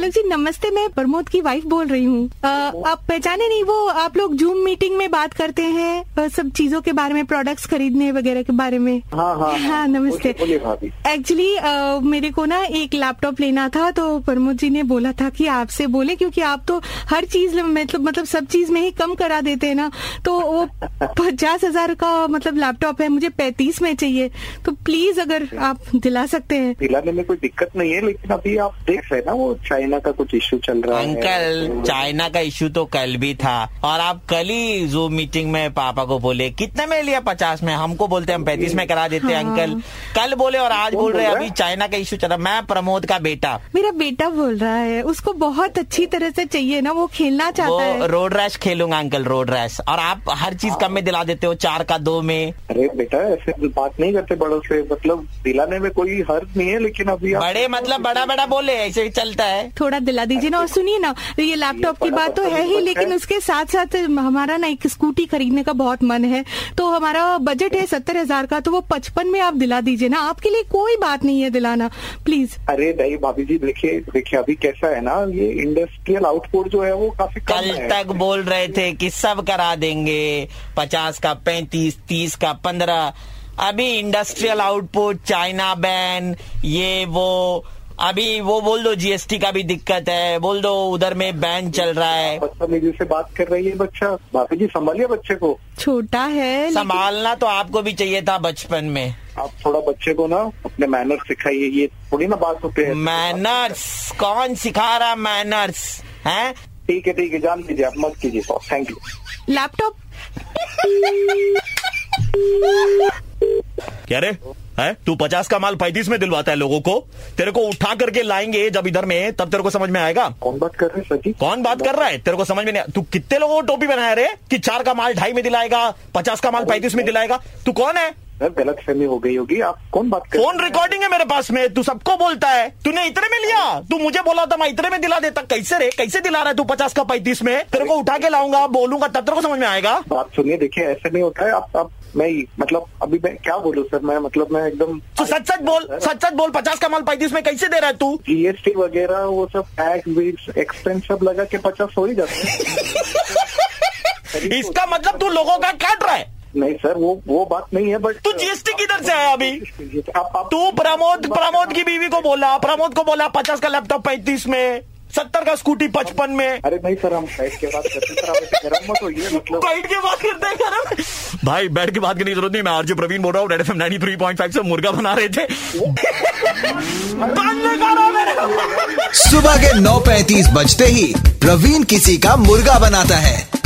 आलोक जी नमस्ते मैं प्रमोद की वाइफ बोल रही हूँ। आप पहचाने नहीं वो आप लोग जूम मीटिंग में बात करते हैं सब चीज़ों के बारे में प्रोडक्ट्स खरीदने वगैरह के बारे में? हाँ हाँ हाँ। नमस्ते। एक्चुअली मेरे को ना एक लैपटॉप लेना था तो प्रमोद जी ने बोला था कि आपसे बोले क्योंकि आप तो हर चीज़ मतलब मतलब सब चीज़ में ही कम करा देते हैं ना। तो वो पचास हज़ार का मतलब लैपटॉप है मुझे पैंतीस में चाहिए। तो प्लीज़ अगर आप दिला सकते हैं। दिलाने में कोई दिक्कत नहीं है लेकिन अभी आप देख रहे हैं ना वो चाइना का कुछ इश्यू चल रहा अंकल, है अंकल चाइना का इश्यू तो कल भी था। और आप कल ही जो मीटिंग में पापा को बोले कितने में लिया पचास में? हमको बोलते हम पैंतीस में करा देते हाँ। अंकल। कल बोले और आज बोल रहे अभी चाइना का इश्यू चल रहा मैं प्रमोद का बेटा। मेरा बेटा बोल रहा है उसको बहुत अच्छी तरह से चाहिए ना वो खेलना चाहता है। रोड रैश खेलूँगा अंकल रोड रैश। और आप हर चीज़ कम में दिला देते हो चार का दो में। अरे बेटा ऐसे बात नहीं करते बड़ों से। मतलब दिलाने में कोई हर्ज नहीं है लेकिन अभी बड़े मतलब बड़ा बड़ा बोले ऐसे ही चलता है। थोड़ा दिला दीजिए ना और सुनिए ना ये लैपटॉप की बात तो है ही लेकिन उसके साथ साथ हमारा ना एक स्कूटी खरीदने का बहुत मन है। तो हमारा बजट है सत्तर हज़ार का तो वो पचपन में आप दिला दीजिए ना। आपके लिए कोई बात नहीं है दिलाना प्लीज़ अरे नहीं भाभी जी देखिए देखिए अभी कैसा है ना ये इंडस्ट्रियल आउटपुट जो है वो काफ़ी कल तक बोल रहे थे कि सब करा देंगे पचास का पैंतीस तीस का पंद्रह। अभी इंडस्ट्रियल आउटपुट चाइना बैन ये वो अभी वो बोल दो जीएसटी का भी दिक्कत है बोल दो उधर में बैन चल रहा है। बदतमीजी से बात कर रही है बच्चा। बापी जी संभालिए बच्चे को। छोटा है संभालना तो आपको भी चाहिए था बचपन में। आप थोड़ा बच्चे को ना अपने मैनर्स सिखाइए ये थोड़ी ना बात होते हैं। मैनर्स कौन सिखा रहा मैनर्स है? ठीक है ठीक है जान लीजिए आप मत कीजिए थैंक यू लैपटॉप। क्या रे? है? तू पचास का माल पैंतीस में दिलवाता है लोगों को। तेरे को उठा करके लाएँगे जब इधर में तब तेरे को समझ में आएगा। कौन बात कर रहे हैं सची कौन बात कर रहा है? तेरे को समझ में नहीं तू कितने लोगों को टोपी बनाया रे कि चार का माल ढाई में दिलाएगा पचास का माल पैंतीस में दिलाएगा? तू कौन है? गलत फहमी हो गई होगी। आप कौन बात कर फ़ोन रिकॉर्डिंग है मेरे पास में। तू सबको बोलता है। तूने इतने में लिया। तू मुझे बोला था मैं इतने में दिला देता। कैसे रे? कैसे दिला रहा है तू पचास का पैंतीस में? तेरे को उठा के लाऊँगा बोलूँगा तब तेरे को समझ में आएगा। बात सुनिए देखिए ऐसे नहीं होता है। आप आप मैं मतलब अभी मैं क्या बोलूँ सर? मैं मतलब मैं एकदम तो सच सच बोल सच सच बोल पचास का माल पैंतीस में कैसे दे रहा है तू? जीएसटी वगैरह वो सब टैक्स एक्सपेंस सब लगा के पचास हो ही जाते इसका मतलब तू लोगों का काट रहा है नहीं सर वो वो बात नहीं है बट तू जीएसटी किधर से आया अभी? तू प्रमोद प्रमोद की बीवी को बोला प्रमोद को बोला पचास का लैपटॉप पैंतीस में सत्तर का स्कूटी पचपन में। अरे नहीं सर हम बैठ के बात करते सर गरम मत होइए मतलब बैठ के बात करते हैं गरम? भाई बैठ के बात करने की ज़रूरत नहीं मैं आरजे प्रवीण बोल रहा हूँ Red F M three point five से मुर्गा बना रहे थे। सुबह के नौ पैंतीस बजते ही प्रवीण किसी का मुर्गा बनाता है।